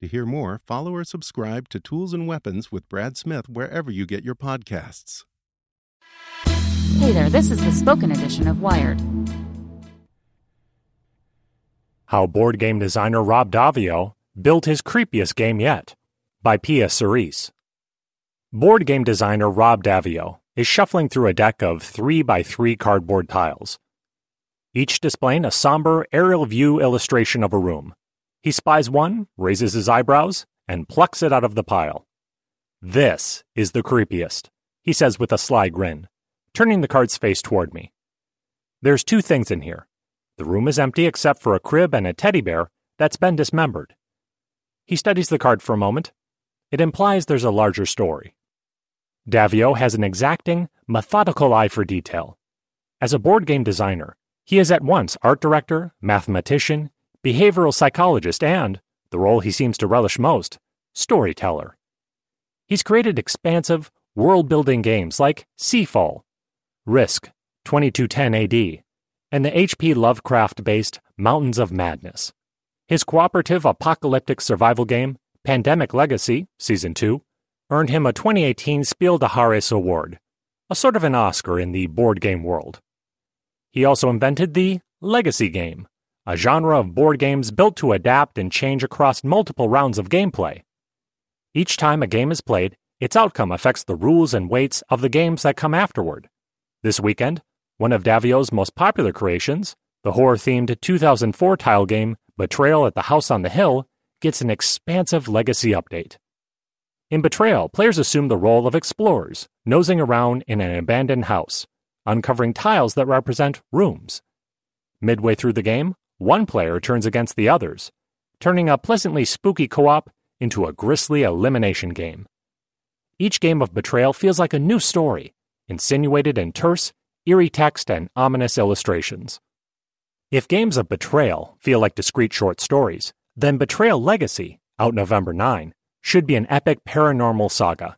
To hear more, follow or subscribe to Tools and Weapons with Brad Smith wherever you get your podcasts. Hey there, this is the spoken edition of Wired. How board game designer Rob Daviau built his creepiest game yet by Pia Ceres. Board game designer Rob Daviau is shuffling through a deck of 3 by 3 cardboard tiles, each displaying a somber aerial view illustration of a room. He spies one, raises his eyebrows, and plucks it out of the pile. This is the creepiest, he says with a sly grin, turning the card's face toward me. There's two things in here. The room is empty except for a crib and a teddy bear that's been dismembered. He studies the card for a moment. It implies there's a larger story. Daviau has an exacting, methodical eye for detail. As a board game designer, he is at once art director, mathematician, behavioral psychologist, and, the role he seems to relish most, storyteller. He's created expansive, world building games like Seafall, Risk, 2210 AD, and the H.P. Lovecraft based Mountains of Madness. His cooperative apocalyptic survival game, Pandemic Legacy, Season 2, earned him a 2018 Spiel des Jahres Award, a sort of an Oscar in the board game world. He also invented the Legacy game, a genre of board games built to adapt and change across multiple rounds of gameplay. Each time a game is played, its outcome affects the rules and weights of the games that come afterward. This weekend, one of Daviau's most popular creations, the horror themed 2004 tile game Betrayal at the House on the Hill, gets an expansive legacy update. In Betrayal, players assume the role of explorers, nosing around in an abandoned house, uncovering tiles that represent rooms. Midway through the game, one player turns against the others, turning a pleasantly spooky co op into a grisly elimination game. Each game of Betrayal feels like a new story, insinuated in terse, eerie text and ominous illustrations. If games of Betrayal feel like discrete short stories, then Betrayal Legacy, out November 9, should be an epic paranormal saga.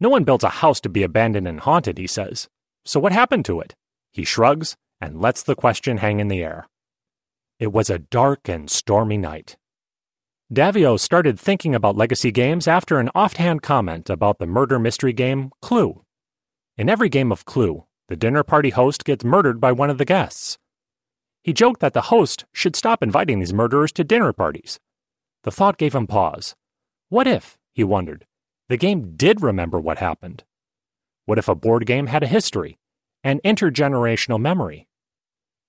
No one builds a house to be abandoned and haunted, he says. So what happened to it? He shrugs and lets the question hang in the air. It was a dark and stormy night. Daviau started thinking about legacy games after an offhand comment about the murder mystery game Clue. In every game of Clue, the dinner party host gets murdered by one of the guests. He joked that the host should stop inviting these murderers to dinner parties. The thought gave him pause. What if, he wondered, the game did remember what happened? What if a board game had a history, an intergenerational memory?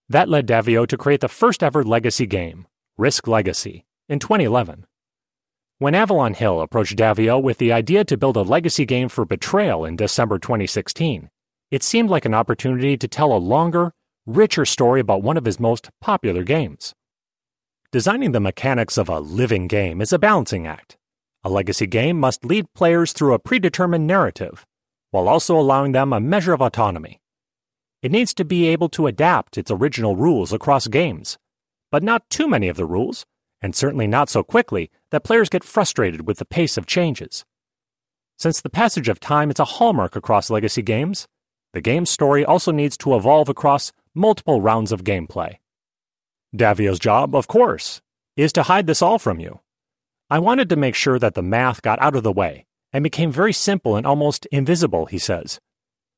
That led Daviau to create the first ever legacy game, Risk Legacy, in 2011. When Avalon Hill approached Daviau with the idea to build a legacy game for Betrayal in December 2016, it seemed like an opportunity to tell a longer, richer story about one of his most popular games. Designing the mechanics of a living game is a balancing act. A legacy game must lead players through a predetermined narrative, while also allowing them a measure of autonomy. It needs to be able to adapt its original rules across games, but not too many of the rules, and certainly not so quickly that players get frustrated with the pace of changes. Since the passage of time is a hallmark across legacy games, the game's story also needs to evolve across multiple rounds of gameplay. Daviau's job, of course, is to hide this all from you. I wanted to make sure that the math got out of the way and became very simple and almost invisible, he says,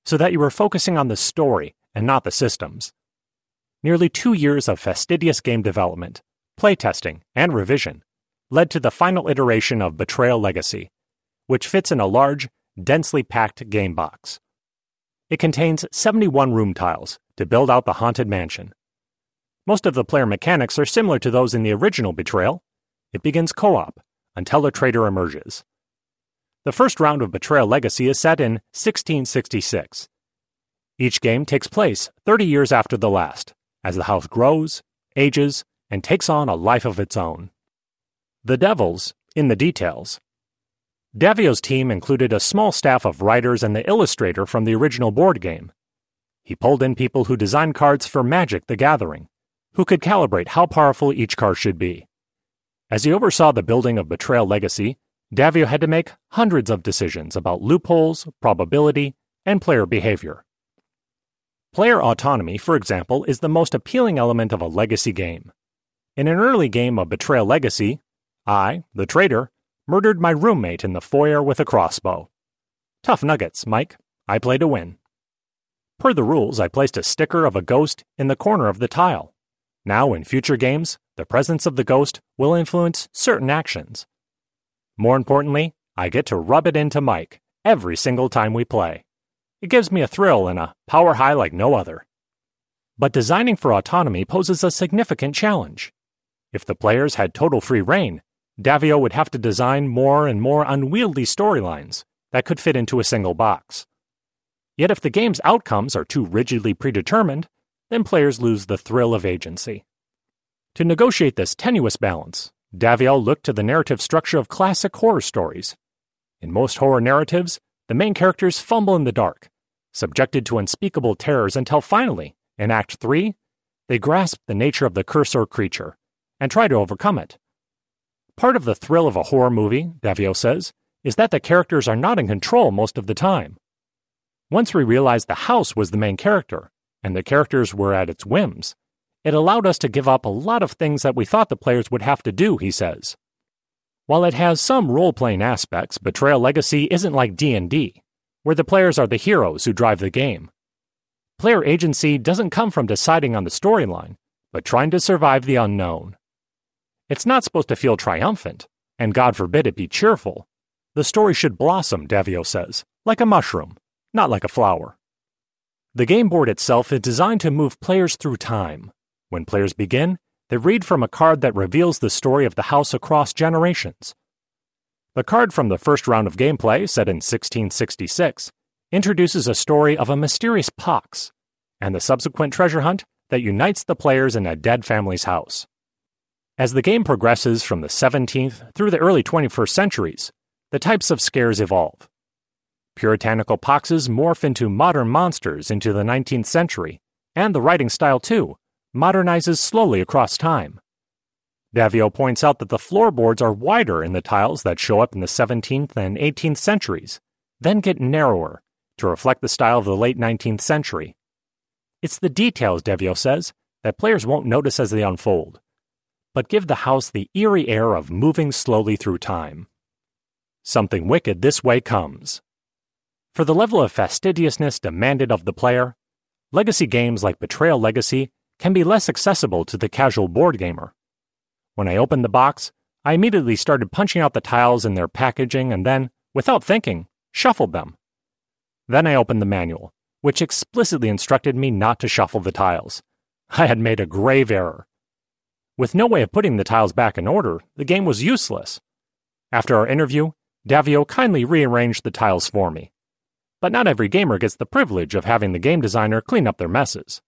so that you were focusing on the story and not the systems. Nearly two years of fastidious game development, playtesting, and revision led to the final iteration of Betrayal Legacy, which fits in a large, densely packed game box. It contains 71 room tiles to build out the haunted mansion. Most of the player mechanics are similar to those in the original Betrayal. It begins co op until a traitor emerges. The first round of Betrayal Legacy is set in 1666. Each game takes place 30 years after the last, as the house grows, ages, and takes on a life of its own. The devil's in the details. Daviau's team included a small staff of writers and the illustrator from the original board game. He pulled in people who designed cards for Magic the Gathering, who could calibrate how powerful each card should be. As he oversaw the building of Betrayal Legacy, Daviau had to make hundreds of decisions about loopholes, probability, and player behavior. Player autonomy, for example, is the most appealing element of a legacy game. In an early game of Betrayal Legacy, I, the traitor, murdered my roommate in the foyer with a crossbow. Tough nuggets, Mike. I play to win. Per the rules, I placed a sticker of a ghost in the corner of the tile. Now, in future games, the presence of the ghost will influence certain actions. More importantly, I get to rub it into Mike every single time we play. It gives me a thrill and a power high like no other. But designing for autonomy poses a significant challenge. If the players had total free rein, Daviau would have to design more and more unwieldy storylines that could fit into a single box. Yet if the game's outcomes are too rigidly predetermined, then players lose the thrill of agency. To negotiate this tenuous balance, Daviau looked to the narrative structure of classic horror stories. In most horror narratives, the main characters fumble in the dark, subjected to unspeakable terrors until finally, in Act 3, they grasp the nature of the curse or creature and try to overcome it. Part of the thrill of a horror movie, Daviau says, is that the characters are not in control most of the time. Once we realized the house was the main character, and the characters were at its whims, it allowed us to give up a lot of things that we thought the players would have to do, he says. While it has some role-playing aspects, Betrayal Legacy isn't like D&D, where the players are the heroes who drive the game. Player agency doesn't come from deciding on the storyline, but trying to survive the unknown. It's not supposed to feel triumphant, and God forbid it be cheerful. The story should blossom, Daviau says, like a mushroom, not like a flower. The game board itself is designed to move players through time, when players begin, they read from a card that reveals the story of the house across generations. The card from the first round of gameplay, set in 1666, introduces a story of a mysterious pox and the subsequent treasure hunt that unites the players in a dead family's house. As the game progresses from the 17th through the early 21st centuries, the types of scares evolve. Puritanical poxes morph into modern monsters into the 19th century, and the writing style, too, modernizes slowly across time. Daviau points out that the floorboards are wider in the tiles that show up in the 17th and 18th centuries, then get narrower to reflect the style of the late 19th century. It's the details, Daviau says, that players won't notice as they unfold, but give the house the eerie air of moving slowly through time. Something wicked this way comes. For the level of fastidiousness demanded of the player, legacy games like Betrayal Legacy can be less accessible to the casual board gamer. When I opened the box, I immediately started punching out the tiles in their packaging and then, without thinking, shuffled them. Then I opened the manual, which explicitly instructed me not to shuffle the tiles. I had made a grave error. With no way of putting the tiles back in order, the game was useless. After our interview, Daviau kindly rearranged the tiles for me. But not every gamer gets the privilege of having the game designer clean up their messes.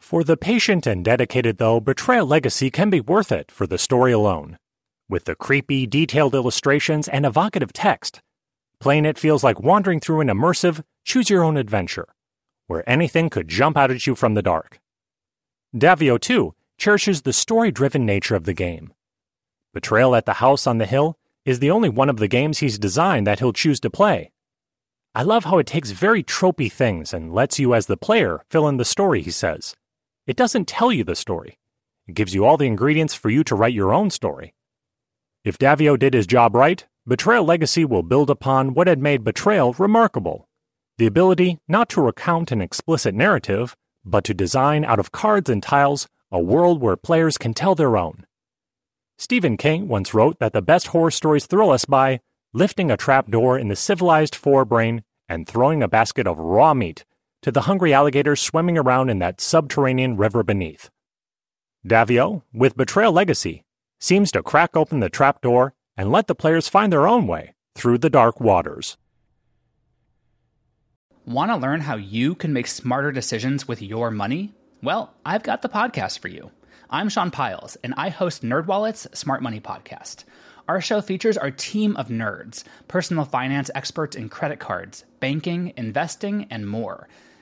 For the patient and dedicated, though, Betrayal Legacy can be worth it for the story alone. With the creepy, detailed illustrations and evocative text, playing it feels like wandering through an immersive, choose your own adventure, where anything could jump out at you from the dark. Daviau, too, cherishes the story driven nature of the game. Betrayal at the House on the Hill is the only one of the games he's designed that he'll choose to play. I love how it takes very tropey things and lets you, as the player, fill in the story, he says. It doesn't tell you the story. It gives you all the ingredients for you to write your own story. If Daviau did his job right, Betrayal Legacy will build upon what had made Betrayal remarkable the ability not to recount an explicit narrative, but to design out of cards and tiles a world where players can tell their own. Stephen King once wrote that the best horror stories thrill us by lifting a trap door in the civilized forebrain and throwing a basket of raw meat to the hungry alligators swimming around in that subterranean river beneath. Daviau, with Betrayal Legacy, seems to crack open the trap door and let the players find their own way through the dark waters. Want to learn how you can make smarter decisions with your money? Well, I've got the podcast for you. I'm Sean Pyles, and I host NerdWallet's Smart Money Podcast. Our show features our team of nerds, personal finance experts in credit cards, banking, investing, and more.